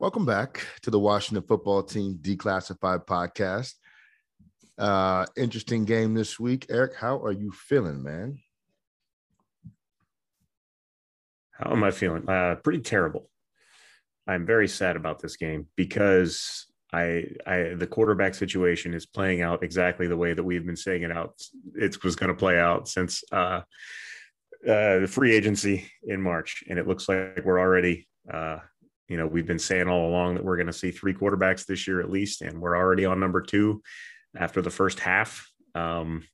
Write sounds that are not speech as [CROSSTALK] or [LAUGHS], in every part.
Welcome back to the Washington football team declassified podcast. Uh, interesting game this week. Eric, how are you feeling, man? How am I feeling? Uh, pretty terrible. I'm very sad about this game because I, I, the quarterback situation is playing out exactly the way that we've been saying it out. It was going to play out since uh, uh, the free agency in March, and it looks like we're already uh, you know, we've been saying all along that we're going to see three quarterbacks this year at least, and we're already on number two after the first half. Um,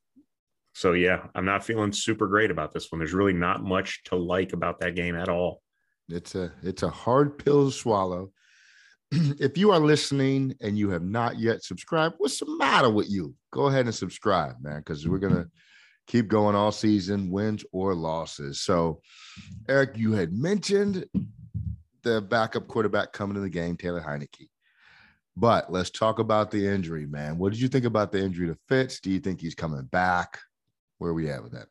so yeah, I'm not feeling super great about this one. There's really not much to like about that game at all. It's a it's a hard pill to swallow. [CLEARS THROAT] if you are listening and you have not yet subscribed, what's the matter with you? Go ahead and subscribe, man, because we're gonna [LAUGHS] keep going all season, wins or losses. So, Eric, you had mentioned the backup quarterback coming in the game, Taylor Heinicke. But let's talk about the injury, man. What did you think about the injury to Fitz? Do you think he's coming back? Where are we at with that?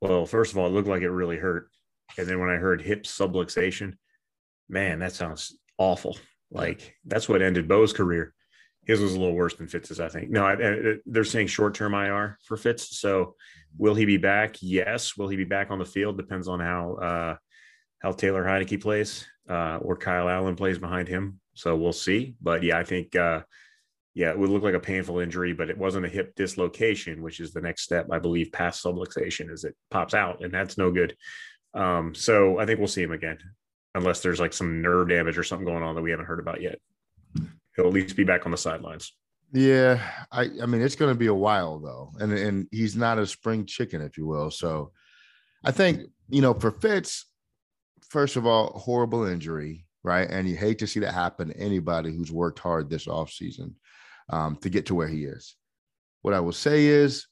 Well, first of all, it looked like it really hurt. And then when I heard hip subluxation, man, that sounds awful. Like that's what ended Bo's career. His was a little worse than Fitz's, I think. No, I, I, they're saying short term IR for Fitz. So will he be back? Yes. Will he be back on the field? Depends on how uh, how Taylor Heinicke plays uh, or Kyle Allen plays behind him. So we'll see. But yeah, I think, uh, yeah, it would look like a painful injury, but it wasn't a hip dislocation, which is the next step, I believe, past subluxation is it pops out, and that's no good. Um, so I think we'll see him again, unless there's like some nerve damage or something going on that we haven't heard about yet. He'll at least be back on the sidelines. Yeah, I, I mean, it's going to be a while though, and and he's not a spring chicken, if you will. So I think you know for Fitz, first of all, horrible injury, right? And you hate to see that happen to anybody who's worked hard this offseason um, to get to where he is. What I will say is,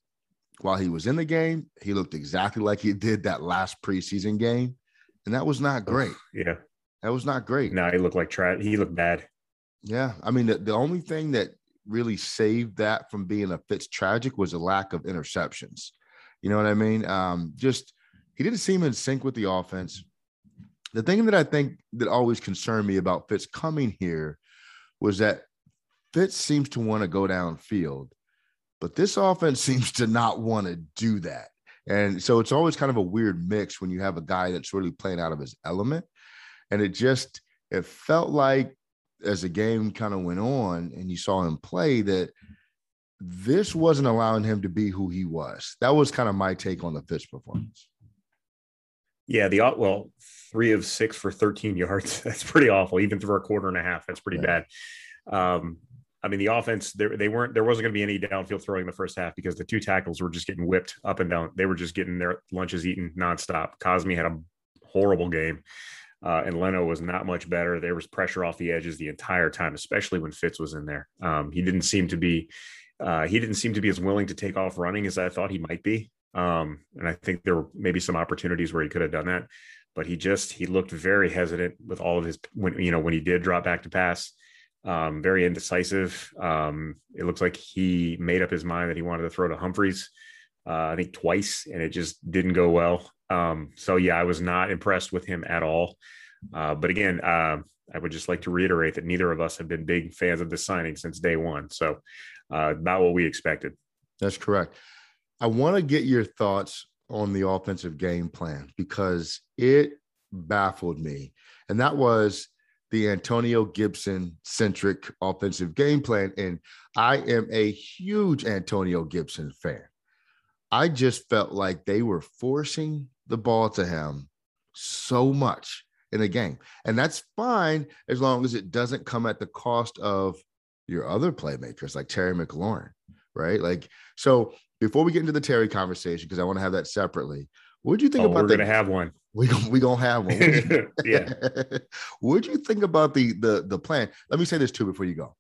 while he was in the game, he looked exactly like he did that last preseason game. And that was not great. Yeah. That was not great. No, he looked like tra- he looked bad. Yeah. I mean, the, the only thing that really saved that from being a Fitz tragic was a lack of interceptions. You know what I mean? Um, just he didn't seem in sync with the offense the thing that I think that always concerned me about Fitz coming here was that Fitz seems to want to go downfield, but this offense [LAUGHS] seems to not want to do that. And so it's always kind of a weird mix when you have a guy that's really playing out of his element. And it just, it felt like as the game kind of went on and you saw him play that this wasn't allowing him to be who he was. That was kind of my take on the Fitz performance. Yeah, the well, three of six for 13 yards. [LAUGHS] That's pretty awful. Even through a quarter and a half, that's pretty yeah. bad. Um, I mean, the offense they, they weren't there wasn't going to be any downfield throwing in the first half because the two tackles were just getting whipped up and down. They were just getting their lunches eaten nonstop. Cosmi had a horrible game. Uh, and Leno was not much better. There was pressure off the edges the entire time, especially when Fitz was in there. Um, he didn't seem to be uh, he didn't seem to be as willing to take off running as I thought he might be. Um, and I think there were maybe some opportunities where he could have done that, but he just he looked very hesitant with all of his when you know when he did drop back to pass. Um, very indecisive. Um, it looks like he made up his mind that he wanted to throw to Humphries. Uh, I think twice, and it just didn't go well. Um, so yeah, I was not impressed with him at all. Uh, but again, uh, I would just like to reiterate that neither of us have been big fans of this signing since day one. So uh, not what we expected. That's correct. I want to get your thoughts on the offensive game plan because it baffled me. And that was the Antonio Gibson centric offensive game plan. And I am a huge Antonio Gibson fan. I just felt like they were forcing the ball to him so much in a game. And that's fine as long as it doesn't come at the cost of your other playmakers like Terry McLaurin, right? Like, so before we get into the Terry conversation, because I want to have that separately. What do you think oh, about? We're going to have one. We we gonna have one. [LAUGHS] yeah. [LAUGHS] What'd you think about the the the plan? Let me say this too before you go.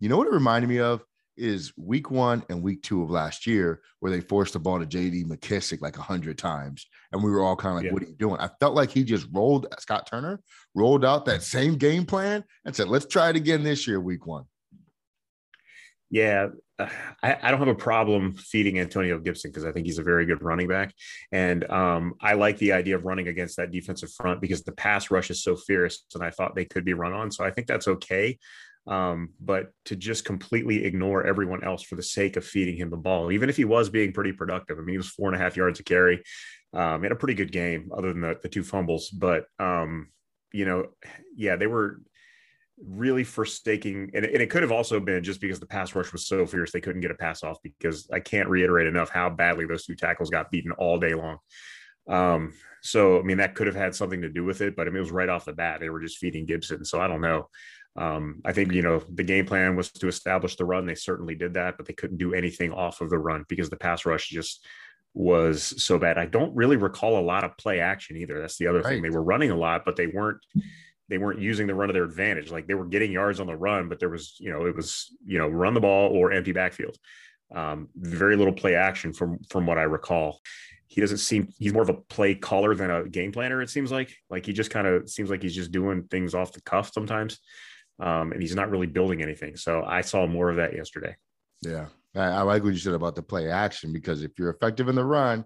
You know what it reminded me of is week one and week two of last year, where they forced the ball to JD McKissic like a hundred times. And we were all kind of like, Yeah. what are you doing? I felt like he just rolled Scott Turner, rolled out that same game plan and said, let's try it again this year, week one. Yeah, I, I don't have a problem feeding Antonio Gibson because I think he's a very good running back, and um, I like the idea of running against that defensive front because the pass rush is so fierce, and I thought they could be run on. So I think that's okay. Um, but to just completely ignore everyone else for the sake of feeding him the ball, even if he was being pretty productive. I mean, he was four and a half yards a carry. Um, he had a pretty good game, other than the, the two fumbles. But um, you know, yeah, they were really forsaking and, and it could have also been just because the pass rush was so fierce they couldn't get a pass off because i can't reiterate enough how badly those two tackles got beaten all day long. Um so i mean that could have had something to do with it but i mean it was right off the bat they were just feeding gibson so i don't know. Um i think you know the game plan was to establish the run. They certainly did that but they couldn't do anything off of the run because the pass rush just was so bad. I don't really recall a lot of play action either. That's the other thing. They were running a lot but they weren't they weren't using the run to their advantage. Like they were getting yards on the run, but there was, you know, it was, you know, run the ball or empty backfield. Um, very little play action from from what I recall. He doesn't seem he's more of a play caller than a game planner. It seems like like he just kind of seems like he's just doing things off the cuff sometimes, um, and he's not really building anything. So I saw more of that yesterday. Yeah. I, I like what you said about the play action because if you're effective in the run,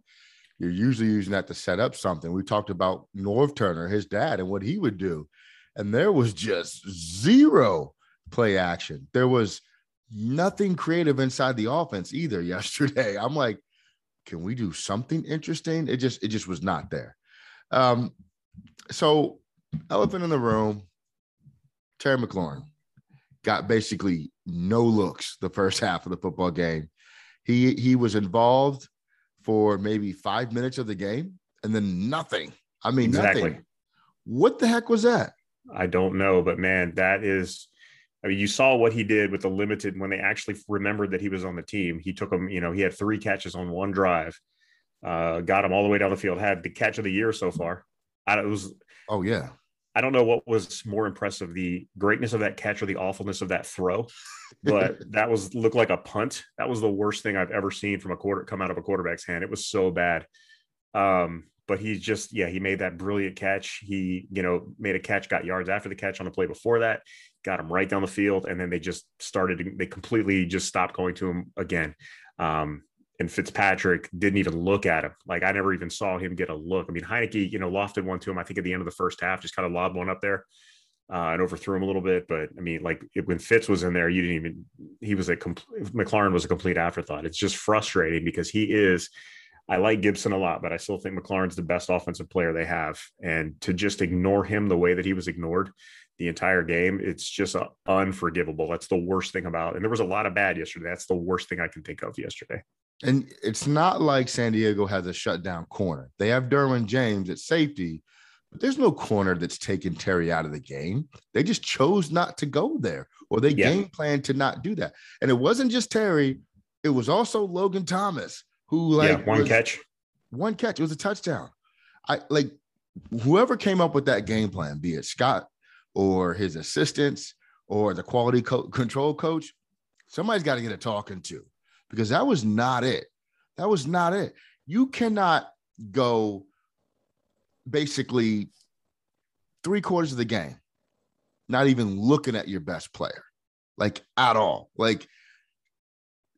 you're usually using that to set up something. We talked about Norv Turner, his dad, and what he would do. And there was just zero play action. There was nothing creative inside the offense either [LAUGHS] yesterday. I'm like, can we do something interesting? It just it just was not there. Um, so elephant in the room, Terry McLaurin got basically no looks the first [LAUGHS] half of the football game. He he was involved for maybe five minutes of the game and then nothing. I mean, Exactly. nothing. What the heck was that? I don't know, but man, that is. I mean, you saw what he did with the limited when they actually remembered that he was on the team. He took him, you know, he had three catches on one drive, uh, got him all the way down the field, had the catch of the year so far. I, it was, Oh yeah, I don't know what was more impressive, the greatness of that catch or the awfulness of that throw, but [LAUGHS] that was looked like a punt. That was the worst thing I've ever seen from a quarter come out of a quarterback's hand. It was so bad. Um, but he just, yeah, he made that brilliant catch. He, you know, made a catch, got yards after the catch on the play before that, got him right down the field, and then they just started. They completely just stopped going to him again. Um, and Fitzpatrick didn't even look at him. Like I never even saw him get a look. I mean, Heinicke, you know, lofted one to him. I think at the end of the first half, just kind of lobbed one up there uh, and overthrew him a little bit. But I mean, like it, when Fitz was in there, you didn't even. He was a complete. McLaurin was a complete afterthought. It's just frustrating because he is. I like Gibson a lot, but I still think McLaurin's the best offensive player they have, and to just ignore him the way that he was ignored the entire game, it's just uh, unforgivable. That's the worst thing about. And there was a lot of bad yesterday. That's the worst thing I can think of yesterday. and it's not like San Diego has a shutdown corner. They have Derwin James at safety, but there's no corner that's taken Terry out of the game. They just chose not to go there, or they Yeah. game plan to not do that. And it wasn't just Terry; it was also Logan Thomas, who like yeah, one was- catch. one catch. It was a touchdown. I like whoever came up with that game plan, be it Scott or his assistants or the quality co- control coach. Somebody's got to get a talking to because that was not it. That was not it. You cannot go basically three quarters of the game, not even looking at your best player, like at all. Like,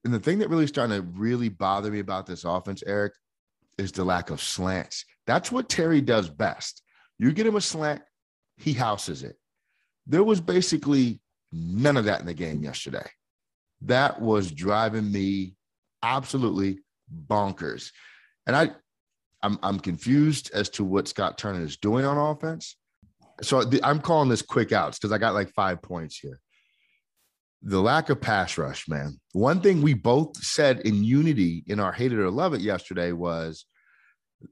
and the thing that really starting to really bother me about this offense, Eric, is the lack of slants. That's what Terry does best. You get him a slant, he houses it. There was basically none of that in the game yesterday. That was driving me absolutely bonkers. And I I'm I'm confused as to what Scott Turner is doing on offense. So the, I'm calling this quick outs because I got like five points here. The lack of pass rush, man. One thing we both said in unity in our hate it or love it yesterday was,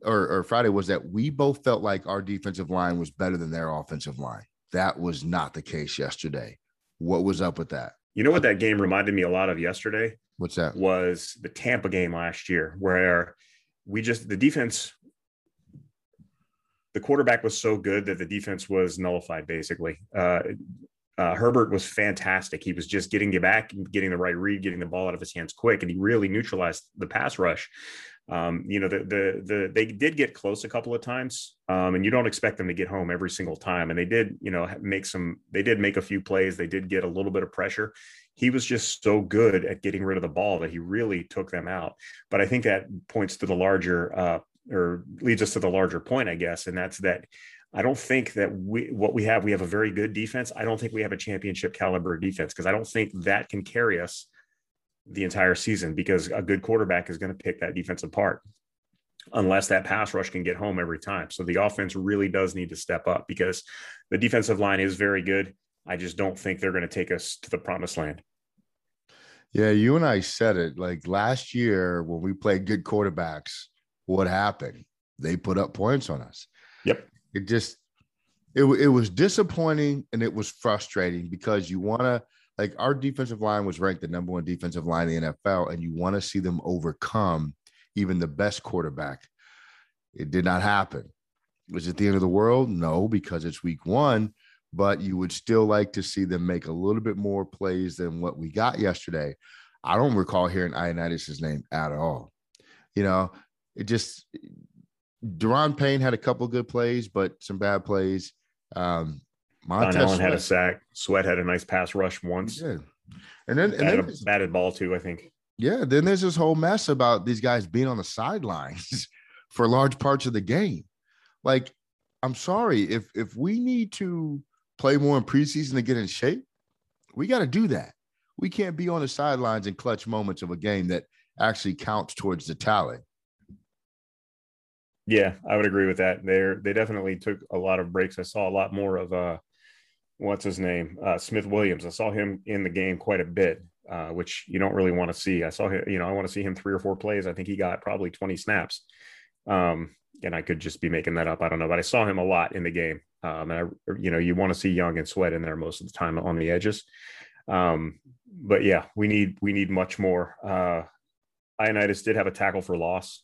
or, or Friday was that we both felt like our defensive line was better than their offensive line. That was not the case yesterday. What was up with that? You know what that game reminded me a lot of yesterday What's that? was the Tampa game last year, where we just the defense the quarterback was so good that the defense was nullified basically. Uh, uh, Herbert was fantastic. He was just getting you back, getting the right read, getting the ball out of his hands quick, and he really neutralized the pass rush. Um, you know, the the the they did get close a couple of times, um, and you don't expect them to get home every single time. And they did, you know, make some. They did make a few plays. They did get a little bit of pressure. He was just so good at getting rid of the ball that he really took them out. But I think that points to the larger, uh, or leads us to the larger point, I guess, and that's that. I don't think that we what we have. We have a very good defense. I don't think we have a championship caliber defense because I don't think that can carry us the entire season because a good quarterback is going to pick that defense apart unless that pass rush can get home every time. So the offense really does need to step up because the defensive line is very good. I just don't think they're going to take us to the promised land. Yeah, you and I said it like last year when we played good quarterbacks, what happened? They put up points on us. Yep. It just it, it was disappointing and it was frustrating because you want to like our defensive line was ranked the number one defensive line in the NFL, and you want to see them overcome even the best quarterback. It did not happen. Was it the end of the world? No, because it's week one, but you would still like to see them make a little bit more plays than what we got yesterday. I don't recall hearing Ioannidis' name at all. You know, it just Daron Payne had a couple good plays, but some bad plays. Um, Montez Allen had a sack. Sweat had a nice pass rush once. Yeah. And then, and batted, then batted ball too, I think. Yeah. Then there's this whole mess about these guys being on the sidelines [LAUGHS] for large parts of the game. Like, I'm sorry if if we need to play more in preseason to get in shape, we got to do that. We can't be on the sidelines in clutch moments of a game that actually counts towards the talent. Yeah, I would agree with that. They they definitely took a lot of breaks. I saw a lot more of uh what's his name, uh, Smith Williams. I saw him in the game quite a bit, uh, which you don't really want to see. I saw him, you know, I want to see him three or four plays. I think he got probably 20 snaps. Um, and I could just be making that up. I don't know, but I saw him a lot in the game. Um, and I, you know, you want to see Young and Sweat in there most of the time on the edges. Um, but yeah, we need we need much more. Uh, Ioannidis did have a tackle for loss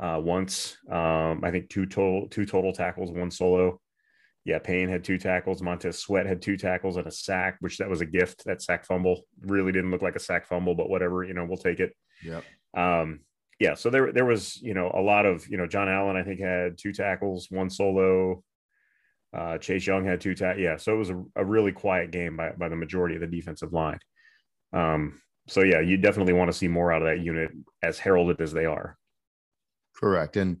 uh, once. Um, I think two total two total tackles, one solo yeah, Payne had two tackles. Montez Sweat had two tackles and a sack, which that was a gift. That sack fumble really didn't look like a sack fumble, but whatever, you know, we'll take it. Yeah. Um, yeah. So there, there was, you know, a lot of, you know, John Allen, I think had two tackles, one solo. Uh, Chase Young had two tackles. Yeah. So it was a, a, really quiet game by, by the majority of the defensive line. Um, so yeah, you definitely want to see more out of that unit as heralded as they are. Correct. And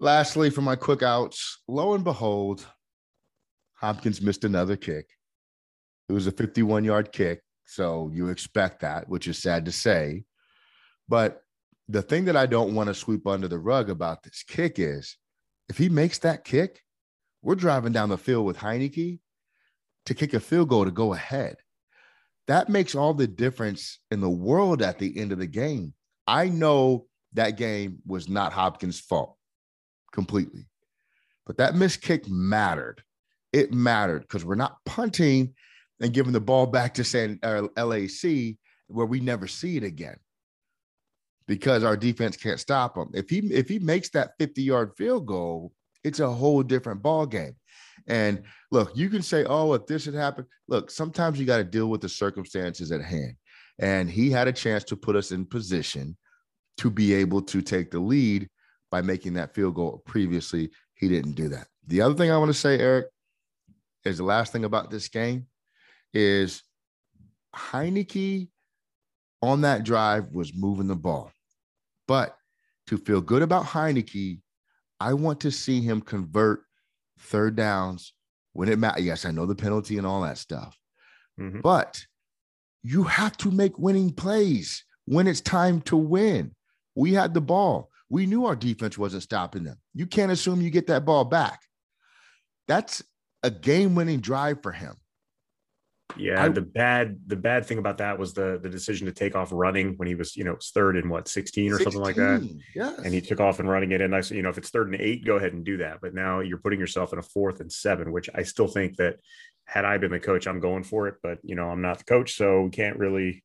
lastly, for my quick outs, lo and behold, Hopkins missed another kick. It was a 51 yard kick. So you expect that, which is sad to say. But the thing that I don't want to sweep under the rug about this kick is if he makes that kick, we're driving down the field with Heinicke to kick a field goal to go ahead. That makes all the difference in the world at the end of the game. I know that game was not Hopkins' fault completely, but that missed kick mattered it mattered because we're not punting and giving the ball back to San uh, LAC where we never see it again because our defense can't stop him. If he if he makes that 50 yard field goal, it's a whole different ball game. And look, you can say, "Oh, if this had happened," look, sometimes you got to deal with the circumstances at hand. And he had a chance to put us in position to be able to take the lead by making that field goal. Previously, he didn't do that. The other thing I want to say, Eric, is the last thing about this game is Heinicke on that drive was moving the ball. But to feel good about Heinicke, I want to see him convert third downs when it matters. Yes, I know the penalty and all that stuff, mm-hmm. but you have to make winning plays when it's time to win. We had the ball. We knew our defense wasn't stopping them. You can't assume you get that ball back. That's a game-winning drive for him. Yeah, I, the bad the bad thing about that was the the decision to take off running when he was you know third and what 16 or 16, something like that. Yes. And he took off and running it. And I said, you know, if it's third and eight, go ahead and do that. But now you're putting yourself in a fourth and seven, which I still think that had I been the coach, I'm going for it. But you know, I'm not the coach, so we can't really,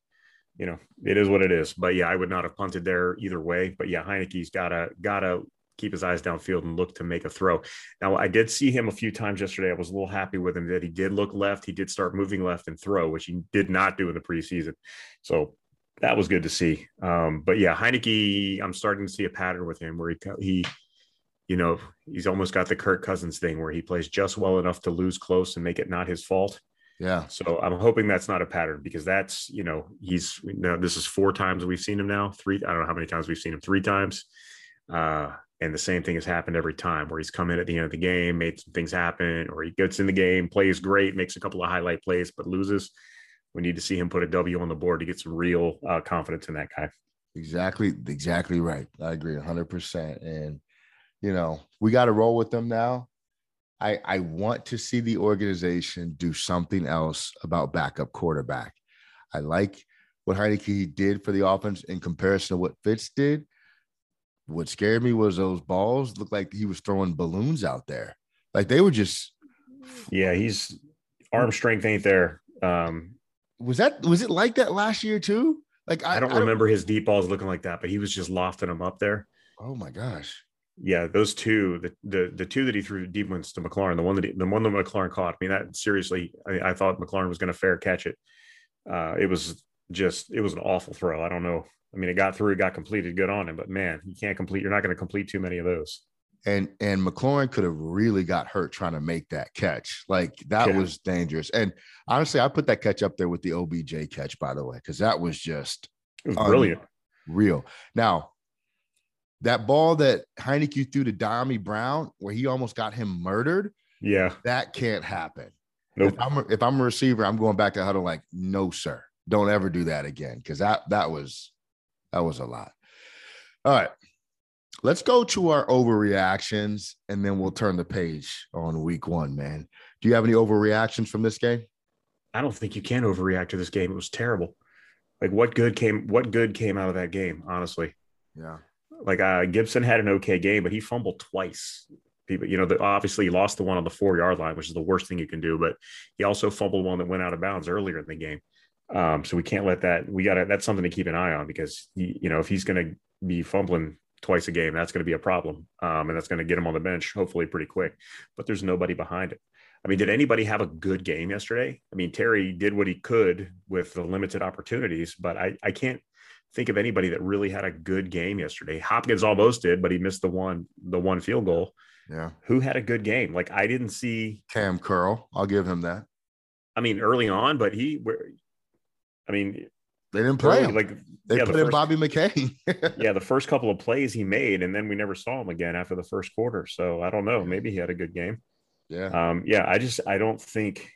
you know, it is what it is. But yeah, I would not have punted there either way. But yeah, Heinicke's gotta gotta keep his eyes downfield and look to make a throw. Now, I did see him a few times yesterday. I was a little happy with him that he did look left. He did start moving left and throw, which he did not do in the preseason. So that was good to see. Um, but yeah, Heinicke, I'm starting to see a pattern with him where he he you know, he's almost got the Kirk Cousins thing where he plays just well enough to lose close and make it not his fault. Yeah. So I'm hoping that's not a pattern because that's, you know, he's now this is four times we've seen him now. Three, I don't know how many times we've seen him, three times. Uh, and the same thing has happened every time where he's come in at the end of the game, made some things happen, or he gets in the game, plays great, makes a couple of highlight plays, but loses. We need to see him put a W on the board to get some real uh, confidence in that guy. Exactly, exactly right. I agree 100%. And, you know, we got to roll with them now. I, I want to see the organization do something else about backup quarterback. I like what Heinicke did for the offense in comparison to what Fitz did. What scared me was those balls looked like he was throwing balloons out there. Like they were just Yeah, he's arm strength ain't there. Um was that was it like that last year too? Like I, I don't I remember don't... his deep balls looking like that, but he was just lofting them up there. Oh my gosh yeah, those two, the the the two that he threw deep ones to McLaurin, the one that he, the one that McLaurin caught. I mean, that seriously, I, I thought McLaurin was going to fair catch it. Uh, it was just, it was an awful throw. I don't know. I mean, it got through, it got completed, good on him, but man, you can't complete. You're not going to complete too many of those. And and McLaurin could have really got hurt trying to make that catch. Like that yeah. was dangerous. And honestly, I put that catch up there with the OBJ catch, by the way, because that was just it was brilliant. Real. Now, that ball that Heinicke threw to Dyami Brown, where he almost got him murdered. Yeah, that can't happen. Nope. If I'm a, if I'm a receiver, I'm going back to huddle like, no, sir, don't ever do that again because that that was that was a lot. All right, let's go to our overreactions and then we'll turn the page on week one. Man, do you have any overreactions from this game? I don't think you can overreact to this game. It was terrible. Like what good came what good came out of that game, honestly. Yeah. Like uh, Gibson had an okay game, but he fumbled twice. People, you know, the, obviously he lost the one on the four yard line, which is the worst thing you can do. But he also fumbled one that went out of bounds earlier in the game. Um, so we can't let that. We got to. That's something to keep an eye on because he, you know if he's going to be fumbling twice a game, that's going to be a problem, um, and that's going to get him on the bench hopefully pretty quick. But there's nobody behind it. I mean, did anybody have a good game yesterday? I mean, Terry did what he could with the limited opportunities, but I, I can't think of anybody that really had a good game yesterday. Hopkins almost did, but he missed the one the one field goal. Yeah. Who had a good game? Like I didn't see Cam Curl. I'll give him that. I mean, early on, but he I mean they didn't play early, him. like they yeah, put the first, in Bobby McCain. [LAUGHS] yeah, the first couple of plays he made, and then we never saw him again after the first quarter. So I don't know. Maybe he had a good game. Yeah. Um, yeah, I just I don't think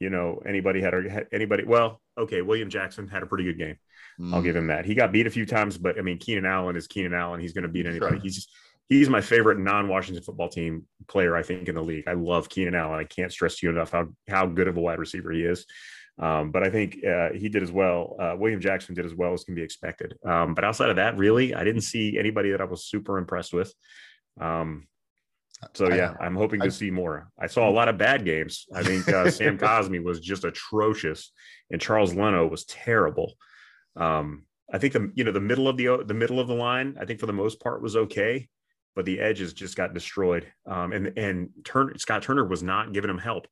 you know anybody had, a, had anybody. Well, okay, William Jackson had a pretty good game. Mm. I'll give him that. He got beat a few times, but I mean, Keenan Allen is Keenan Allen. He's going to beat anybody. Sure. He's just, he's my favorite non-Washington football team player. I think in the league. I love Keenan Allen. I can't stress to you enough how how good of a wide receiver he is. Um, but I think uh, he did as well. Uh, William Jackson did as well as can be expected. Um, but outside of that, really, I didn't see anybody that I was super impressed with. Um, so yeah, I, am hoping to I, see more. I saw a lot of bad games. I think uh, Sam [LAUGHS] Cosmi was just atrocious, and Charles Leno was terrible. Um, I think the you know the middle of the the middle of the line, I think for the most part was okay, but the edges just got destroyed. Um, and and Turner Scott Turner was not giving him help.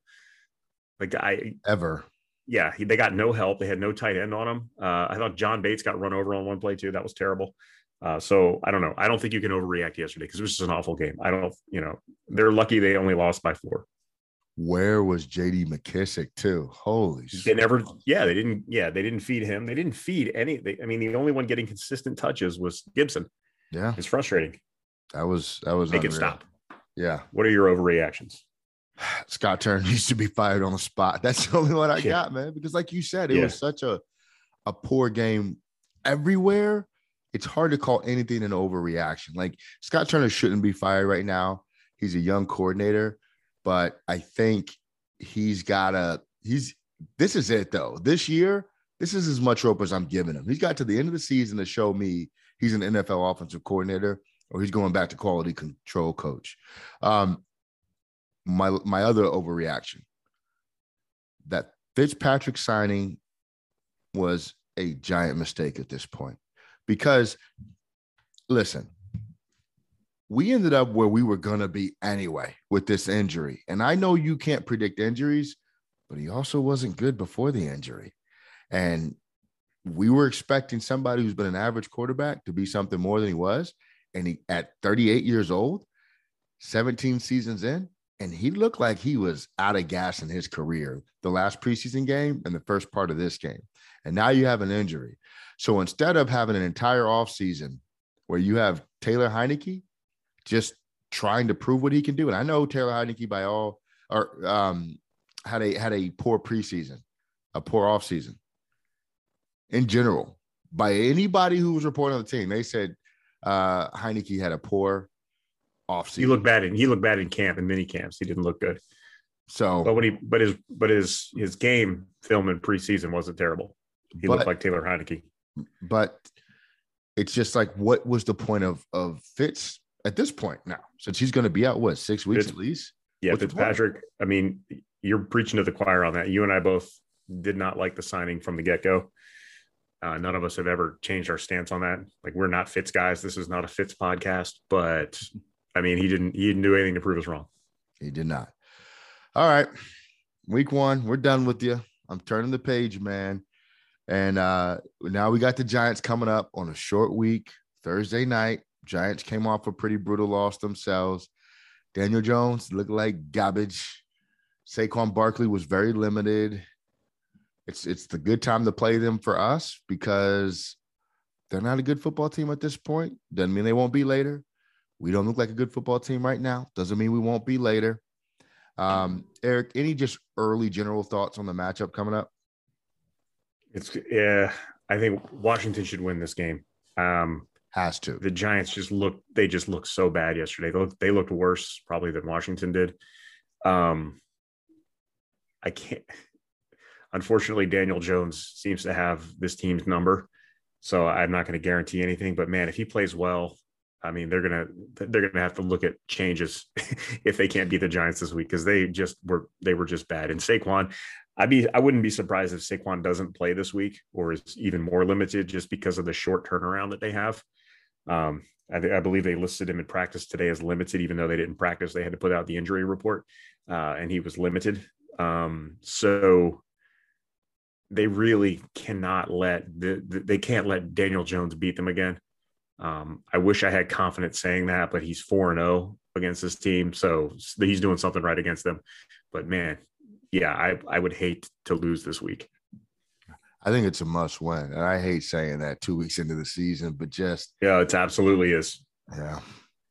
The guy ever. Yeah, he, they got no help. They had no tight end on him. Uh, I thought John Bates got run over on one play too. That was terrible. Uh, so I don't know. I don't think you can overreact yesterday because it was just an awful game. I don't, you know, they're lucky they only lost by four. Where was JD McKissic too? Holy They never, yeah, they didn't, yeah, they didn't feed him. They didn't feed any. They, I mean, the only one getting consistent touches was Gibson. Yeah. It's frustrating. That was, that was, make unreal. it stop. Yeah. What are your overreactions? [SIGHS] Scott Turner [LAUGHS] needs to be fired on the spot. That's the only one I yeah. got, man. Because, like you said, it yeah. was such a a poor game everywhere. It's hard to call anything an overreaction. Like Scott Turner shouldn't be fired right now. He's a young coordinator, but I think he's got a he's, this is it though. This year, this is as much rope as I'm giving him. He's got to the end of the season to show me he's an NFL offensive coordinator or he's going back to quality control coach. Um, my my other overreaction that Fitzpatrick signing was a giant mistake at this point because listen, we ended up where we were going to be anyway with this injury. And I know you can't predict injuries, but he also wasn't good before the injury. And we were expecting somebody who's been an average quarterback to be something more than he was. And he, at 38 years old, 17 seasons in, and he looked like he was out of gas in his career the last preseason game and the first part of this game. And now you have an injury. So instead of having an entire offseason where you have Taylor Heinicke just trying to prove what he can do, and I know Taylor Heinicke by all or um, had a had a poor preseason, a poor offseason in general. By anybody who was reporting on the team, they said uh Heinicke had a poor offseason. He looked bad in he looked bad in camp and mini camps. He didn't look good. So, but when he but his but his his game film in preseason wasn't terrible. He but, looked like Taylor Heinicke. But it's just like, what was the point of of Fitz at this point now? Since he's going to be out, what six weeks at least? Yeah, What's Fitzpatrick. I mean, you're preaching to the choir on that. You and I both did not like the signing from the get go. Uh, none of us have ever changed our stance on that. Like we're not Fitz guys. This is not a Fitz podcast, but I mean, he didn't he didn't do anything to prove us wrong. He did not. All right. Week one, we're done with you. I'm turning the page, man. And uh now we got the Giants coming up on a short week, Thursday night. Giants came off a pretty brutal loss themselves. Daniel Jones looked like garbage. Saquon Barkley was very limited. It's it's the good time to play them for us because they're not a good football team at this point. Doesn't mean they won't be later. We don't look like a good football team right now. Doesn't mean we won't be later. Um, Eric, any just early general thoughts on the matchup coming up? It's yeah, I think Washington should win this game. Um, Has to. The Giants just look they just looked so bad yesterday. They looked, they looked worse probably than Washington did. Um, I can't. Unfortunately, Daniel Jones seems to have this team's number, so I'm not going to guarantee anything. But man, if he plays well, I mean, they're gonna they're gonna have to look at changes [LAUGHS] if they can't beat the Giants this week because they just were they were just bad. And Saquon, I'd be I wouldn't be surprised if Saquon doesn't play this week or is even more limited just because of the short turnaround that they have. Um, I, I, believe they listed him in practice today as limited, even though they didn't practice. They had to put out the injury report, uh, and he was limited. Um, so they really cannot let the, the, they can't let Daniel Jones beat them again. Um, I wish I had confidence saying that, but he's 4 and 0 against this team. So he's doing something right against them. But man, yeah, I, I would hate to lose this week. I think it's a must win. And I hate saying that two weeks into the season, but just. Yeah, it absolutely is. Yeah.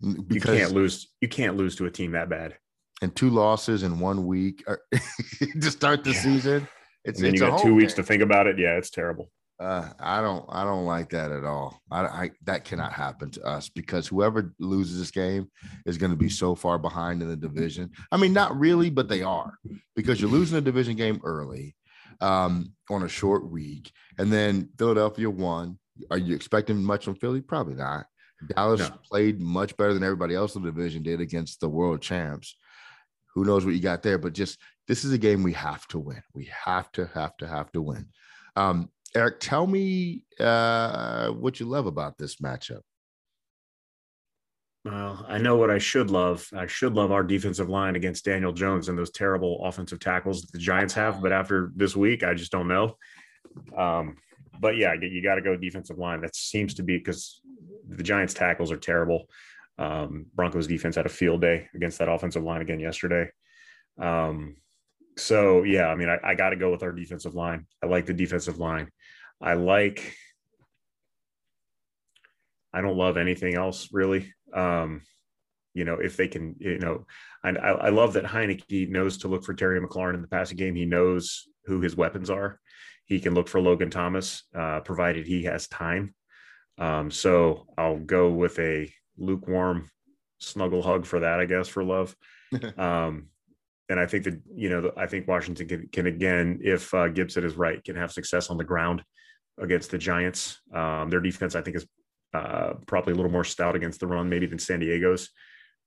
Because you can't lose. You can't lose to a team that bad. And two losses in one week [LAUGHS] to start the yeah. season. It's, and then it's you got two weeks to think about it. Yeah, it's terrible. Uh, I don't, I don't like that at all. I, I, that cannot happen to us because whoever loses this game is going to be so far behind in the division. I mean, not really, but they are because you're losing a division game early um, on a short week, and then Philadelphia won. Are you expecting much from Philly? Probably not. Dallas no. played much better than everybody else in the division did against the world champs. Who knows what you got there? But just this is a game we have to win. We have to, have to, have to win. Um, Eric, tell me uh, what you love about this matchup. Well, I know what I should love. I should love our defensive line against Daniel Jones and those terrible offensive tackles that the Giants have. But after this week, I just don't know. Um, but yeah, you got to go defensive line. That seems to be because the Giants tackles are terrible. Um, Broncos defense had a field day against that offensive line again yesterday. Um, so yeah, I mean, I, I got to go with our defensive line. I like the defensive line. I like. I don't love anything else really. Um, you know, if they can, you know, and I, I love that Heinicke knows to look for Terry McLaurin in the passing game. He knows who his weapons are. He can look for Logan Thomas, uh, provided he has time. Um, so I'll go with a lukewarm snuggle hug for that, I guess, for love. [LAUGHS] um, and I think that you know I think Washington can, can again, if uh, Gibson is right, can have success on the ground against the Giants. Um, their defense, I think, is uh, probably a little more stout against the run, maybe than San Diego's.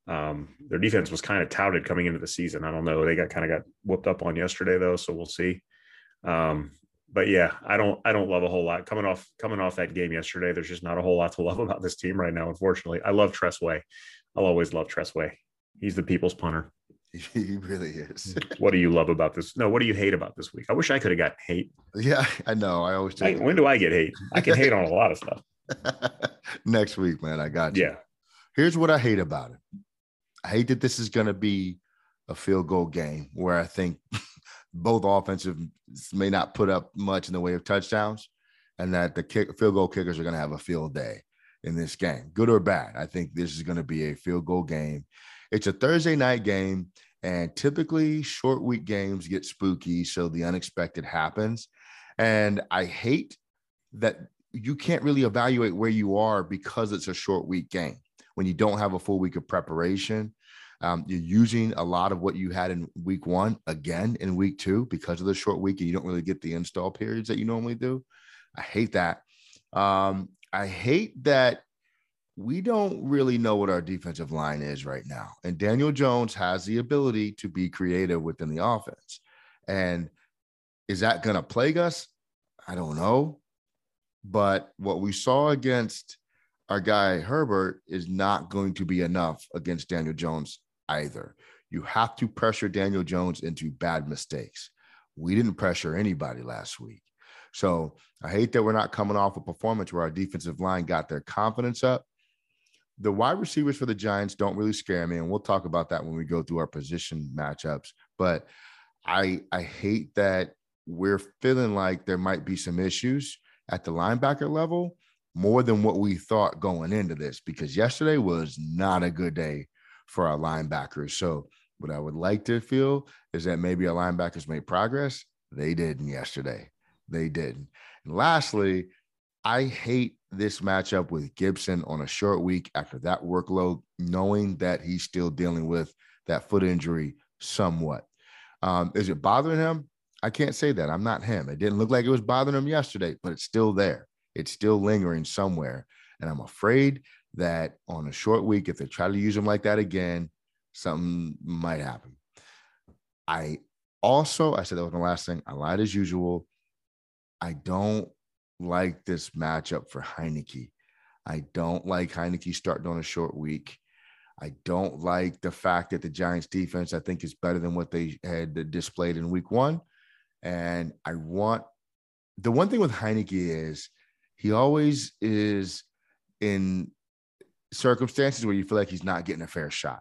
Um, their defense was kind of touted coming into the season. I don't know. They got kind of got whooped up on yesterday though, so we'll see. Um, but yeah, I don't I don't love a whole lot coming off coming off that game yesterday. There's just not a whole lot to [LAUGHS] love about this team right now. Unfortunately, I love Tress Way. I'll always love Tress Way. He's the people's punter. [LAUGHS] He really is. Mm. what do you love about this? No, what do you hate about this week? I wish I could have gotten hate. Yeah, I know. I always. I, when do I get hate? I can hate on a lot of stuff. [LAUGHS] Next week, man. I got you. Yeah. Here's what I hate about it. I hate that this is going to be a field goal game where I think [LAUGHS] both offensive may not put up much in the way of touchdowns, and that the kick, field goal kickers are going to have a field day in this game, good or bad. I think this is going to be a field goal game. It's a Thursday night game, and typically short week games get spooky, so the unexpected happens. And I hate that you can't really evaluate where you are because it's a short week game when you don't have a full week of preparation. Um, you're using a lot of what you had in week one again in week two because of the short week, and you don't really get the install periods that you normally do. I hate that. Um, I hate that we don't really know what our defensive line is right now. And Daniel Jones has the ability to be creative within the offense. And is that going to plague us? I don't know. But what we saw against our guy Herbert is not going to be enough against Daniel Jones either. You have to pressure Daniel Jones into bad mistakes. We didn't pressure anybody last week. So I hate that we're not coming off a performance where our defensive line got their confidence up. The wide receivers for the Giants don't really scare me, and we'll talk about that when we go through our position matchups. But I I hate that we're feeling like there might be some issues at the linebacker level more than what we thought going into this because yesterday was not a good day for our linebackers. So, what I would like to feel is that maybe our linebackers made progress. They didn't yesterday. They didn't. And lastly, I hate this matchup with Gibson on a short week after that workload, knowing that he's still dealing with that foot injury somewhat. Um, is it bothering him? I can't say that. I'm not him. It didn't look like it was bothering him yesterday, but it's still there. It's still lingering somewhere. And I'm afraid that on a short week, if they try to use him like that again, something might happen. I also, I said that was the last thing. I lied as usual. I don't like this matchup for Heinicke. I don't like Heinicke starting on a short week. I don't like the fact that the Giants defense, I think, is better than what they had displayed in week one. And I want the one thing with Heinicke is he always is in circumstances where you feel like he's not getting a fair shot.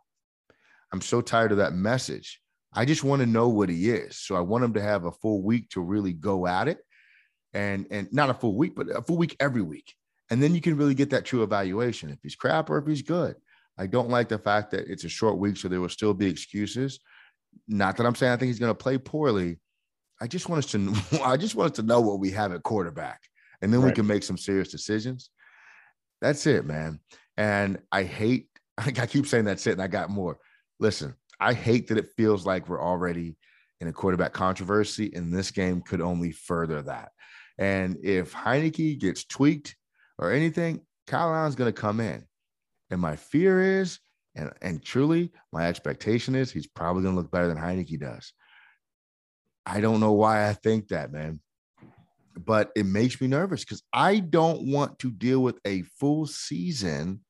I'm so tired of that message. I just want to know what he is. So I want him to have a full week to really go at it. And and not a full week, but a full week every week. And then you can really get that true evaluation if he's crap or if he's good. I don't like the fact that it's a short week, so there will still be excuses. Not that I'm saying I think he's going to play poorly, I just want us to [LAUGHS] I just want us to know what we have at quarterback, and then right. we can make some serious decisions. That's it, man. And I hate [LAUGHS] I keep saying that's it, and I got more. Listen, I hate that it feels like we're already in a quarterback controversy, and this game could only further that. And if Heinicke gets tweaked or anything, Kyle Allen's going to come in. And my fear is, and, and truly, my expectation is he's probably going to look better than Heinicke does. I don't know why I think that, man. But it makes me nervous because I don't want to deal with a full season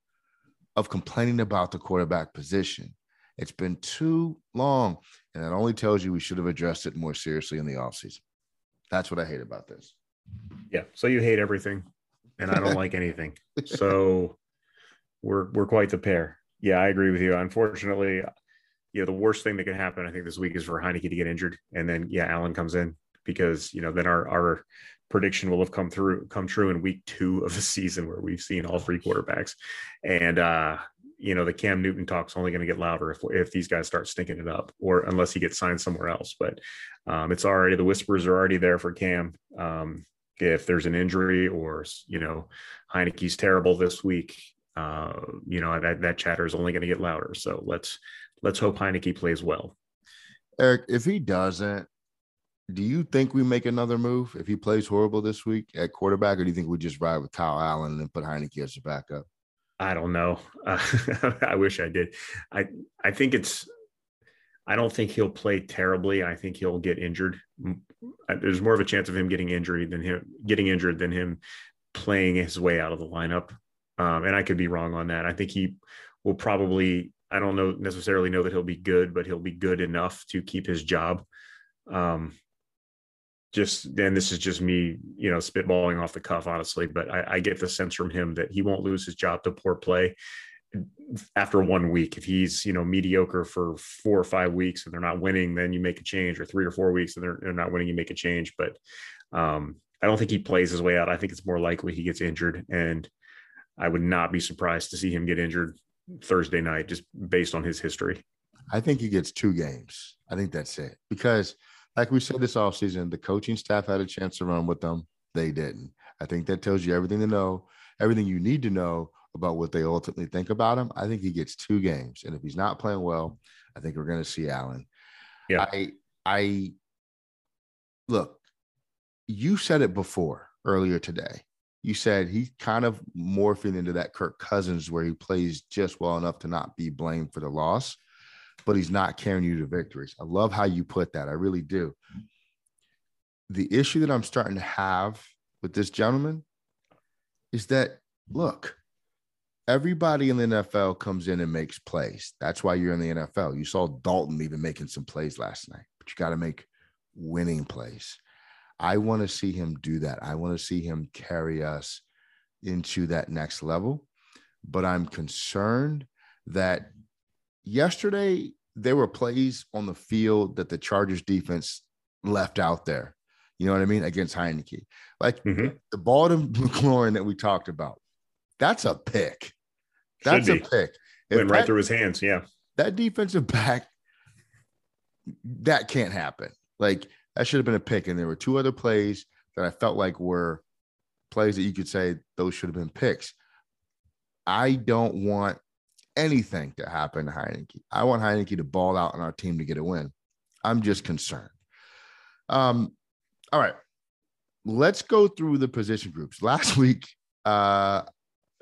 of complaining about the quarterback position. It's been too long. And it only tells you we should have addressed it more seriously in the offseason. That's what I hate about this. Yeah. So you hate everything, and I don't like anything. So we're we're quite the pair. Yeah, I agree with you. Unfortunately, you know, the worst thing that can happen, I think, this week is for Heinicke to get injured, and then yeah, Allen comes in because you know then our our prediction will have come through come true in week two of the season where we've seen all three quarterbacks, and uh, you know the Cam Newton talk's only going to get louder if if these guys start stinking it up, or unless he gets signed somewhere else. But um, it's already the whispers are already there for Cam. Um, if there's an injury or you know Heinicke's terrible this week, uh, you know that that chatter is only going to get louder. So let's let's hope Heinicke plays well. Eric, if he doesn't, do you think we make another move if he plays horrible this week at quarterback, or do you think we just ride with Kyle Allen and then put Heinicke as a backup? I don't know. Uh, [LAUGHS] I wish I did. I I think it's I don't think he'll play terribly. I think he'll get injured. There's more of a chance of him getting injured than him getting injured than him playing his way out of the lineup. Um, and I could be wrong on that. I think he will probably. I don't know necessarily know that he'll be good, but he'll be good enough to keep his job. Um, just then, this is just me, you know, spitballing off the cuff, honestly. But I, I get the sense from him that he won't lose his job to poor play after one week. If he's, you know, mediocre for four or five weeks and they're not winning, then you make a change, or three or four weeks and they're, they're not winning, you make a change. But um, I don't think he plays his way out. I think it's more likely he gets injured. And I would not be surprised to see him get injured Thursday night, just based on his history. I think he gets two games. I think that's it. Because, like we said this offseason, the coaching staff had a chance to run with them. They didn't. I think that tells you everything to know, everything you need to know about what they ultimately think about him. I think he gets two games. And if he's not playing well, I think we're going to see Allen. Yeah. I, I, look, you said it before earlier today. You said he's kind of morphing into that Kirk Cousins where he plays just well enough to not be blamed for the loss, but he's not carrying you to victories. I love how you put that. I really do. The issue that I'm starting to have with this gentleman is that, look, everybody in the NFL comes in and makes plays. That's why you're in the NFL. You saw Dalton even making some plays last night, but you got to make winning plays. I want to see him do that. I want to see him carry us into that next level. But I'm concerned that yesterday there were plays on the field that the Chargers defense left out there. You know what I mean? Against Heinicke. Like mm-hmm. the ball [LAUGHS] to McLaurin that we talked about. That's a pick. That's a pick. Went right through his hands. Yeah. That defensive back, that can't happen. Like that should have been a pick. And there were two other plays that I felt like were plays that you could say those should have been picks. I don't want anything to happen to Heinicke. I want Heinicke to ball out on our team to get a win. I'm just concerned. Um, all right. Let's go through the position groups. Last [LAUGHS] week, uh,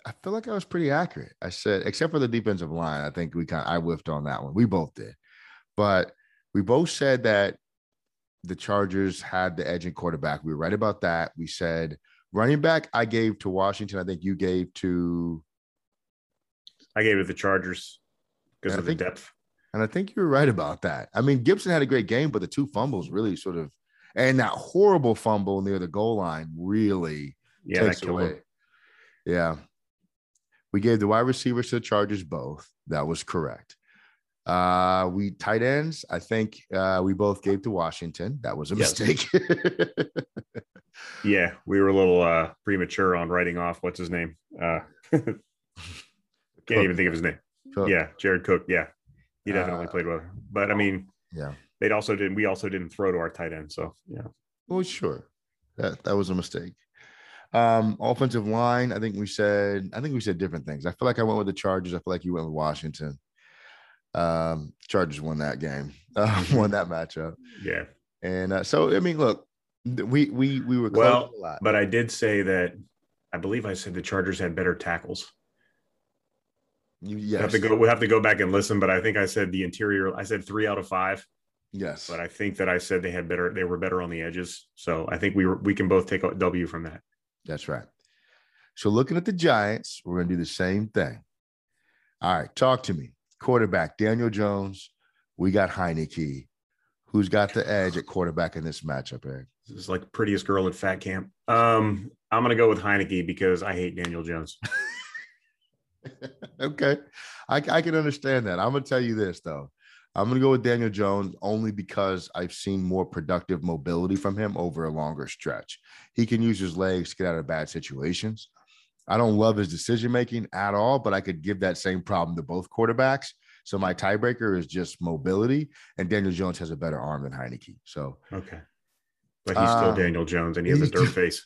I feel like I was pretty accurate. I said, except for the defensive line, I think we kind of I whiffed on that one. We both did, but we both said that the Chargers had the edge in quarterback. We were right about that. We said running back. I gave to Washington. I think you gave to. I gave it to the Chargers because of think, the depth. And I think you were right about that. I mean, Gibson had a great game, but the two fumbles really sort of, and that horrible fumble near the goal line really yeah, takes away. Him. Yeah. We gave the wide receivers to the Chargers both. That was correct. Uh, we tight ends. I think uh, we both gave to Washington. That was a yes. mistake. [LAUGHS] yeah, we were a little uh, premature on writing off what's his name. Uh, [LAUGHS] can't even think of his name. Cook. Yeah, Jared Cook. Yeah, he definitely uh, played well. But I mean, yeah, they also didn't. We also didn't throw to our tight end. So yeah. Well, sure, that that was a mistake. Um, offensive line, I think we said, I think we said different things. I feel like I went with the Chargers. I feel like you went with Washington. Um, Chargers won that game, [LAUGHS] uh, [LAUGHS] won that matchup. Yeah. And uh, so, I mean, look, we we we were well, but I did say that I believe I said the Chargers had better tackles. You, yes. We have to go. We have to go back and listen. But I think I said the interior. I said three out of five. Yes. But I think that I said they had better. They were better on the edges. So I think we were. We can both take a W from that. That's right. So looking at the Giants, we're going to do the same thing. All right, talk to me. Quarterback Daniel Jones. We got Heinicke. Who's got the edge at quarterback in this matchup, Eric? This is like prettiest girl at fat camp. Um, I'm going to go with Heinicke because I hate Daniel Jones. [LAUGHS] okay, I, I can understand that. I'm going to tell you this though. I'm going to go with Daniel Jones only because I've seen more productive mobility from him over a longer stretch. He can use his legs to get out of bad situations. I don't love his decision making at all, but I could give that same problem to both quarterbacks. So my tiebreaker is just mobility, and Daniel Jones has a better arm than Heinicke. So okay, but he's still uh, Daniel Jones, and he has a dirt [LAUGHS] face.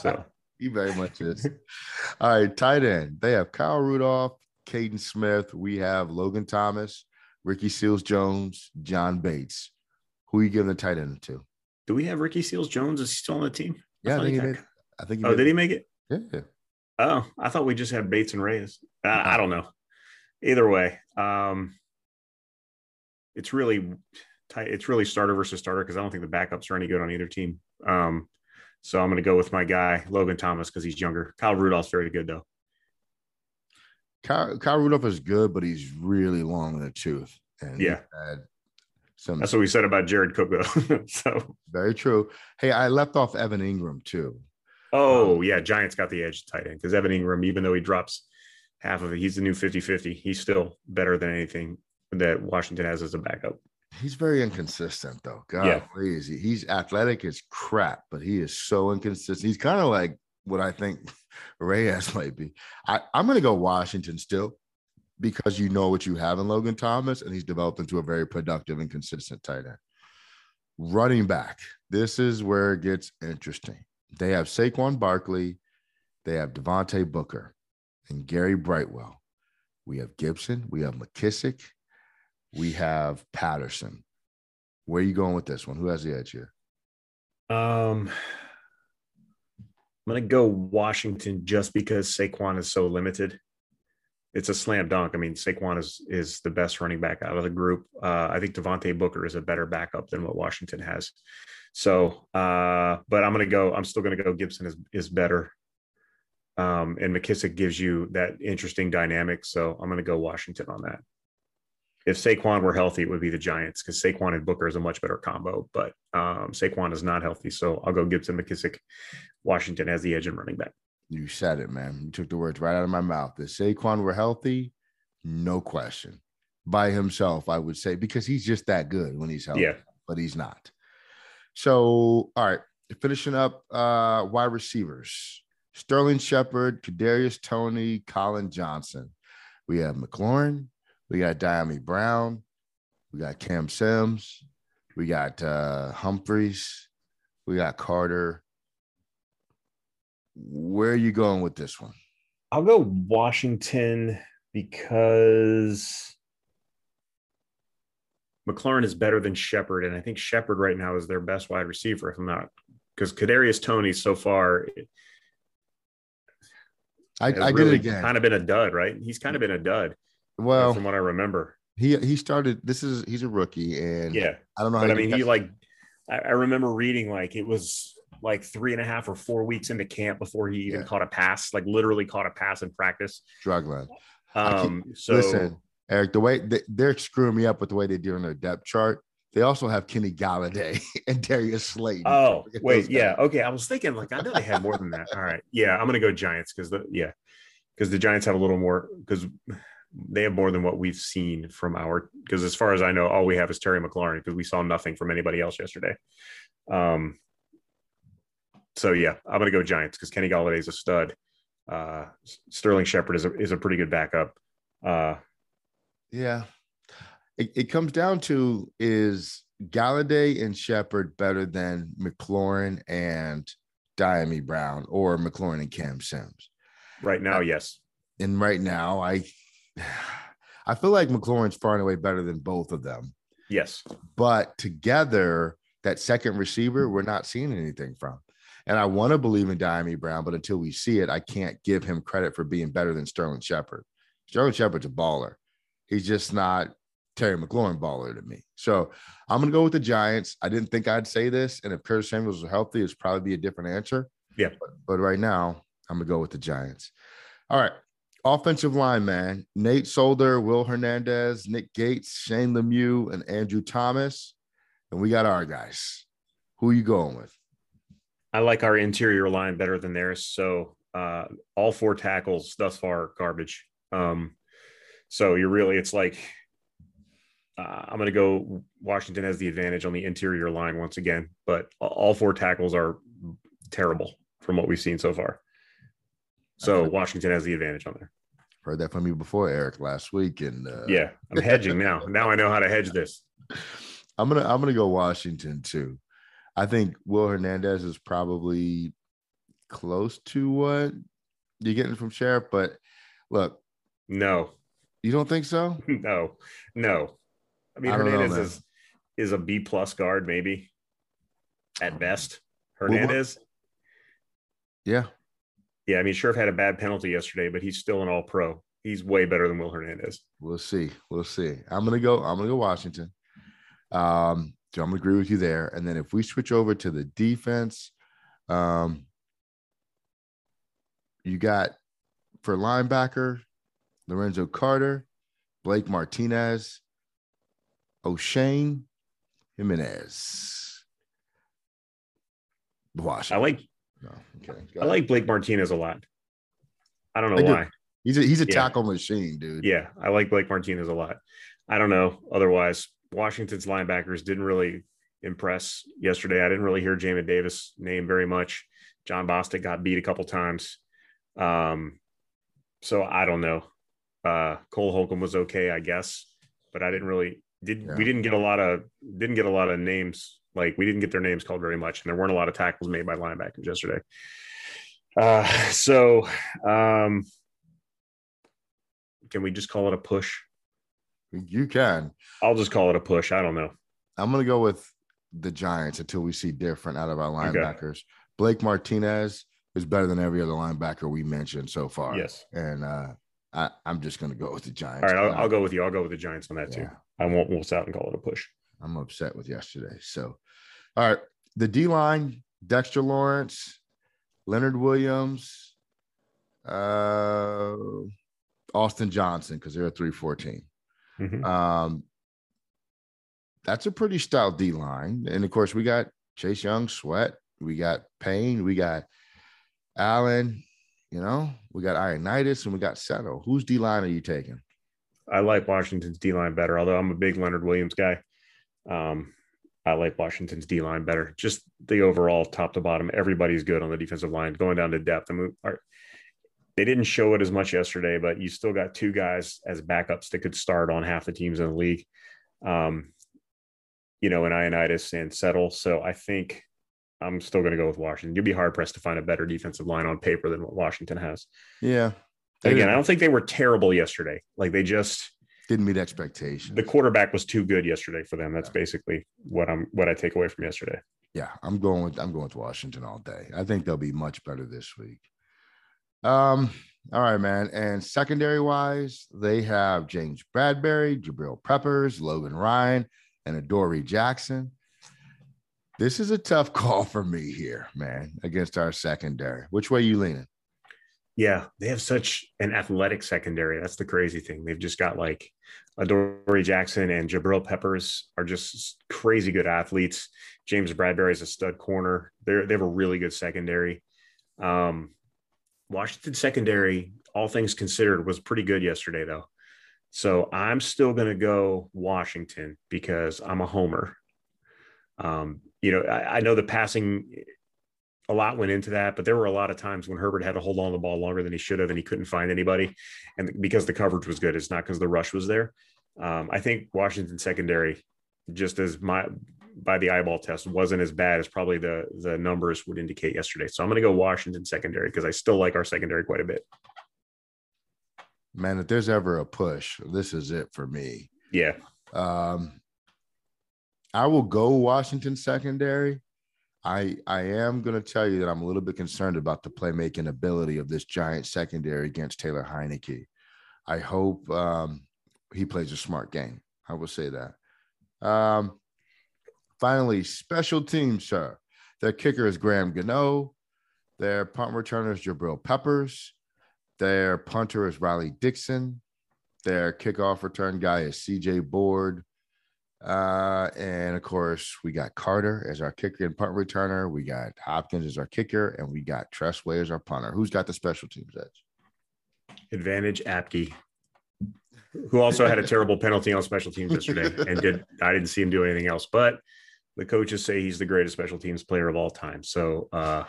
So [LAUGHS] he very much is. All right, tight end. They have Kyle Rudolph, Kaden Smith. We have Logan Thomas, Ricky Seals Jones, John Bates. Who are you giving the tight end to? Do we have Ricky Seals Jones? Is he still on the team? Yeah, I, I think he did. I think. oh, did he make it? Yeah. Oh, I thought we just had Bates and Reyes. Uh, I don't know. Either way, um, it's really tight. It's really starter versus starter because I don't think the backups are any good on either team. Um, so I'm going to go with my guy Logan Thomas because he's younger. Kyle Rudolph's very good though. Kyle, Kyle Rudolph is good, but he's really long in the tooth. And Yeah. had some That's what we said about Jared Cook though. [LAUGHS] so very true. Hey, I left off Evan Engram too. oh um, yeah, Giants got the edge tight end because Evan Engram, even though he drops half of it, he's the new 50-50. He's still better than anything that Washington has as a backup. He's very inconsistent though. God, Yeah. crazy. He's athletic as crap, but he is so inconsistent. He's kind of like what I think [LAUGHS] Reyes might be. I, I'm going to go Washington still because you know what you have in Logan Thomas, and he's developed into a very productive and consistent tight end. Running back. This is where it gets interesting. They have Saquon Barkley, they have Devontae Booker, and Gary Brightwell. We have Gibson, we have McKissic, we have Patterson. Where are you going with this one? Who has the edge here? Um, I'm going to go Washington just because Saquon is so limited. It's a slam dunk. I mean, Saquon is is the best running back out of the group. Uh, I think Devontae Booker is a better backup than what Washington has. So, uh, but I'm going to go. I'm still going to go. Gibson is is better, um, and McKissic gives you that interesting dynamic. So I'm going to go Washington on that. If Saquon were healthy, it would be the Giants because Saquon and Booker is a much better combo. But um, Saquon is not healthy, so I'll go Gibson, McKissic. Washington has the edge in running back. You said it, man. You took the words right out of my mouth. If Saquon were healthy, no question. By himself, I would say, because he's just that good when he's healthy, Yeah. but he's not. So, all right, finishing up uh wide receivers. Sterling Shepard, Kadarius Toney, Collin Johnson. We have McLaurin, we got Dyami Brown, we got Cam Sims, we got uh Humphreys, we got Carter. Where are you going with this one? I'll go Washington because McLaurin is better than Shepard, and I think Shepard right now is their best wide receiver. If I'm not, because Kadarius Toney so far I, I did really it again. kind of been a dud, right? He's kind of been a dud well, from what I remember. he he started. This is he's a rookie, and Yeah, I don't know. but how I mean, he like I, I remember reading like it was like three and a half or four weeks into camp before he even Yeah. caught a pass, like literally caught a pass in practice. I keep- Um, so Listen, Eric, the way they, they're screwing me up with the way they do on their depth chart. They also have Kenny Golladay [LAUGHS] and Darius Slayton. Oh, wait, yeah, guys. okay. I was thinking like I know they had more than that. All right, yeah, I'm gonna go Giants because the yeah, because the Giants have a little more because they have more than what we've seen from our. Because as far as I know, all we have is Terry McLaurin because we saw nothing from anybody else yesterday. Um. So yeah, I'm gonna go Giants because Kenny Golladay is a stud. Uh, Sterling Shepard is a is a pretty good backup. Uh, Yeah. It, it comes down to is Golladay and Shepard better than McLaurin and Dyami Brown or McLaurin and Cam Sims? right now, yes. And right now, I [SIGHS] I feel like McLaurin's far and away better than both of them. Yes. but together that second receiver we're not seeing anything from. And i want to believe in Dyami brown but until we see it i can't give him credit for being better than sterling shepard. Sterling shepard's a baller. He's just not terry mclaurin baller to me. So i'm going to go with the giants. I didn't think i'd say this and if curtis samuels was healthy it's probably be a different answer. Yeah. but, but right now i'm going to go with the giants. All right offensive line, man. Nate Solder, Will Hernandez, Nick Gates, Shane Lemieux, and Andrew Thomas. And we got our guys. Who you going with? I like our interior line better than theirs. So uh, all four tackles thus far garbage. Um, so you're really it's like uh, I'm going to go. Washington has the advantage on the interior line once again, but all four tackles are terrible from what we've seen so far. So Washington has the advantage on there. Heard that from you before, Eric, last week. And uh, Yeah, I'm hedging now. [LAUGHS] Now I know how to hedge this. I'm gonna I'm gonna go Washington too. I think Will Hernandez is probably close to what you're getting from Scherff, but look, No, you don't think so? [LAUGHS] no, no. I mean, I don't know, Hernandez is is a B plus guard maybe at best. Well, Hernandez. Yeah. Yeah, I mean, Scherff had a bad penalty yesterday, but he's still an all pro. He's way better than Will Hernandez. We'll see. We'll see. I'm gonna go. I'm gonna go Washington. Um, so I'm gonna agree with you there. And then if we switch over to the defense, um, you got for linebacker Lorenzo Carter, Blake Martinez, Oshane Ximines. Wash. I like. No, okay. I like Blake Martinez a lot. I don't know I why. Do. He's a he's a yeah. tackle machine, dude. Yeah, I like Blake Martinez a lot. I don't know. Otherwise, Washington's linebackers didn't really impress yesterday. I didn't really hear Jamin Davis name very much. Jon Bostic got beat a couple times. Um, so I don't know. Uh, Cole Holcomb was okay, I guess, but I didn't really did yeah. we didn't get a lot of didn't get a lot of names like we didn't get their names called very much, and there weren't a lot of tackles made by linebackers yesterday. Uh, so um, can we just call it a push? You can. I'll just call it a push. I don't know. I'm gonna go with the Giants until we see different out of our linebackers. Okay. Blake Martinez is better than every other linebacker we mentioned so far. Yes. And uh, I, am just going to go with the Giants. All right, I'll, I'll, go with you. I'll go with the Giants on that yeah. too. I won't we'll out and call it a push. I'm upset with yesterday. So, all right, the D line: Dexter Lawrence, Leonard Williams, uh, Austin Johnson, because they're a 314. Mm-hmm. Um, that's a pretty stout D line. And of course, we got Chase Young, Sweat, we got Payne, we got Allen, you know, we got Ioannidis, and we got Settle. Whose D line are you taking? I like Washington's D line better, although I'm a big Leonard Williams guy. Um, I like Washington's D line better. Just the overall top to bottom, everybody's good on the defensive line. Going down to depth, I mean, are, they didn't show it as much yesterday, but you still got two guys as backups that could start on half the teams in the league. Um, you know, in Ioannidis and Settle. So I think I'm still going to go with Washington. You'd be hard pressed to find a better defensive line on paper than what Washington has. Yeah. Again, I don't think they were terrible yesterday. Like they just didn't meet expectations. The quarterback was too good yesterday for them. That's yeah. basically what I'm what I take away from yesterday. Yeah, I'm going with I'm going with Washington all day. I think they'll be much better this week. Um, all right, man. And secondary wise, they have James Bradberry, Jabril Peppers, Logan Ryan, and Adoree Jackson. This is a tough [LAUGHS] call for me here, man, against our secondary. Which way you leaning? Yeah, they have such an athletic secondary. That's the crazy thing. They've just got like Adoree Jackson and Jabril Peppers are just crazy good athletes. James Bradberry is a stud corner. They're, they have a really good secondary. Um, Washington secondary, all things considered, was pretty good yesterday, though. So I'm still going to go Washington because I'm a homer. Um, you know, I, I, know the passing, a lot went into that, but there were a lot of times when Herbert had to hold on the ball longer than he should have, and he couldn't find anybody. And because the coverage was good, it's not because the rush was there. Um, I think Washington secondary, just as my by the eyeball test, wasn't as bad as probably the the numbers would indicate yesterday. So I'm going to go Washington secondary because I still like our secondary quite a bit. Man, if there's ever a push, this is it for me. Yeah. Um, I will go Washington secondary. I I am going to tell you that I'm a little bit concerned about the playmaking ability of this giant secondary against Taylor Heinicke. I hope um, he plays a smart game. I will say that. Um, finally, special teams, sir. Their kicker is Graham Gano. Their punt returner is Jabril Peppers. Their punter is Riley Dixon. Their kickoff return guy is CJ Board. Uh, and of course, we got Carter as our kicker and punt returner. We got Hopkins as our kicker, and we got Tress Way as our punter. Who's got the special teams edge? Advantage Apke, who also had a [LAUGHS] terrible penalty on special teams yesterday, and did I didn't see him do anything else. But the coaches say he's the greatest special teams player of all time. So uh,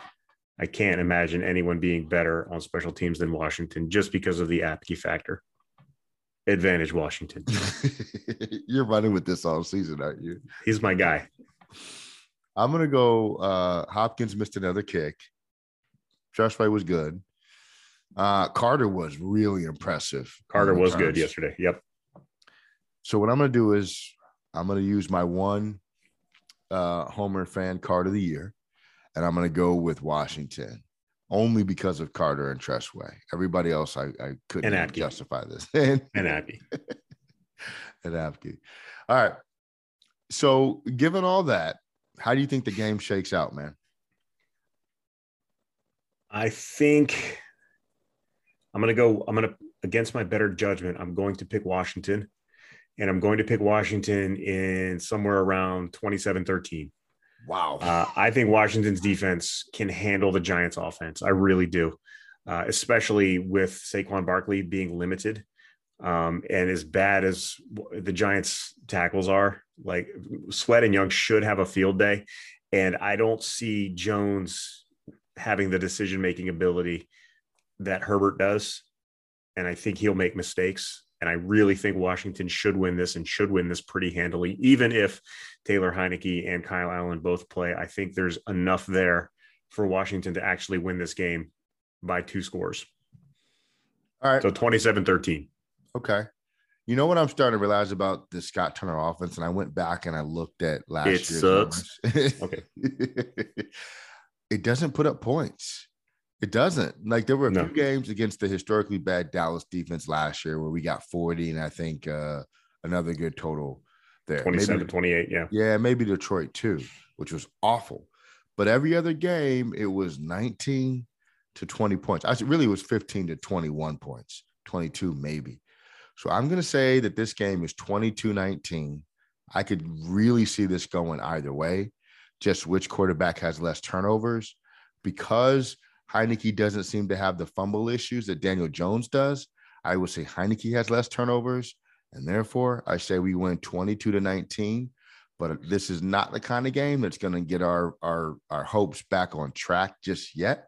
I can't imagine anyone being better on special teams than Washington just because of the Apke factor advantage Washington. [LAUGHS] You're running with this all season, aren't you? He's my guy. I'm gonna go. Uh, Hopkins missed another kick. Tress Way was good. Uh, Carter was really impressive. Carter was good yesterday. Yep. So what I'm gonna do is I'm gonna use my one uh, Homer fan card of the year, and I'm gonna go with Washington only because of Carter and Tress Way. Everybody else, I, I couldn't justify this. [LAUGHS] and, and Apke. [LAUGHS] and Apke. All right. So, given all that, how do you think the game shakes out, man? I think I'm going to go, I'm going to, against my better judgment, I'm going to pick Washington and I'm going to pick Washington in somewhere around 27 13. Wow. Uh, I think Washington's defense can handle the Giants' offense. I really do, uh, especially with Saquon Barkley being limited. Um, and as bad as the Giants' tackles are, like Sweat and Young should have a field day. And I don't see Jones having the decision making ability that Herbert does. And I think he'll make mistakes. And I really think Washington should win this and should win this pretty handily, even if Taylor Heinicke and Kyle Allen both play. I think there's enough there for Washington to actually win this game by two scores. All right. So 27 13. Okay. You know what I'm starting to realize about the Scott Turner offense? And I went back and I looked at last year. it year's sucks. [LAUGHS] Okay. it doesn't put up points. It doesn't. Like there were a No. few games against the historically bad Dallas defense last year where we got 40 and I think uh another good total there. 27 Maybe, 28. Yeah. yeah, maybe Detroit too, which was awful. But every other game, it was 19 to 20 points. I really, was 15 to 21 points, 22 maybe. So I'm going to say that this game is 22 19. I could really see this going either way, just which quarterback has less turnovers. Because Heinicke doesn't seem to have the fumble issues that Daniel Jones does, I would say Heinicke has less turnovers. And therefore, I say we win 22 to 19. But this is not the kind of game that's going to get our, our, our hopes back on track just yet.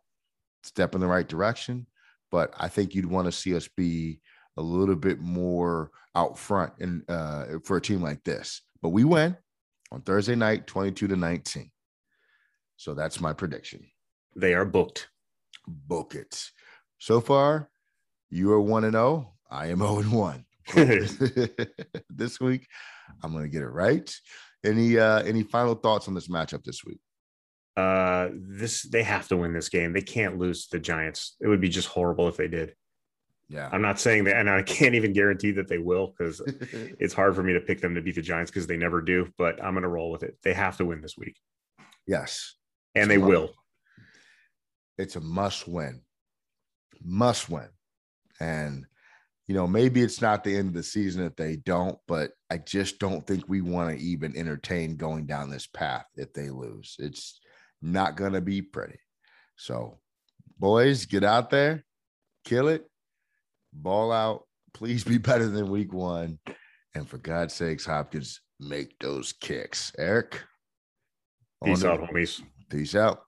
Step in the right direction. But I think you'd want to see us be a little bit more out front and uh, for a team like this. But we win on Thursday night, 22 to 19. So that's my prediction. They are booked. Book it. So far, you are 1 and 0. I am 0 [LAUGHS] and 1. [LAUGHS] this week, I'm going to get it right. Any uh any final thoughts on this matchup this week? Uh, this they have to win this game. They can't lose the Giants. It would be just horrible if they did. Yeah. I'm not saying that, and I can't even guarantee that they will because [LAUGHS] it's hard for me to pick them to beat the Giants because they never do. But I'm going to roll with it. They have to win this week, yes. and they will. It's a must win. Must win. And you know, maybe it's not the end of the season if they don't, but I just don't think we want to even entertain going down this path if they lose. It's not going to be pretty. So, boys, get out there, kill it, ball out. Please be better than week one. And for God's sakes, Hopkins, make those kicks. Eric, Peace out, homies. Peace out.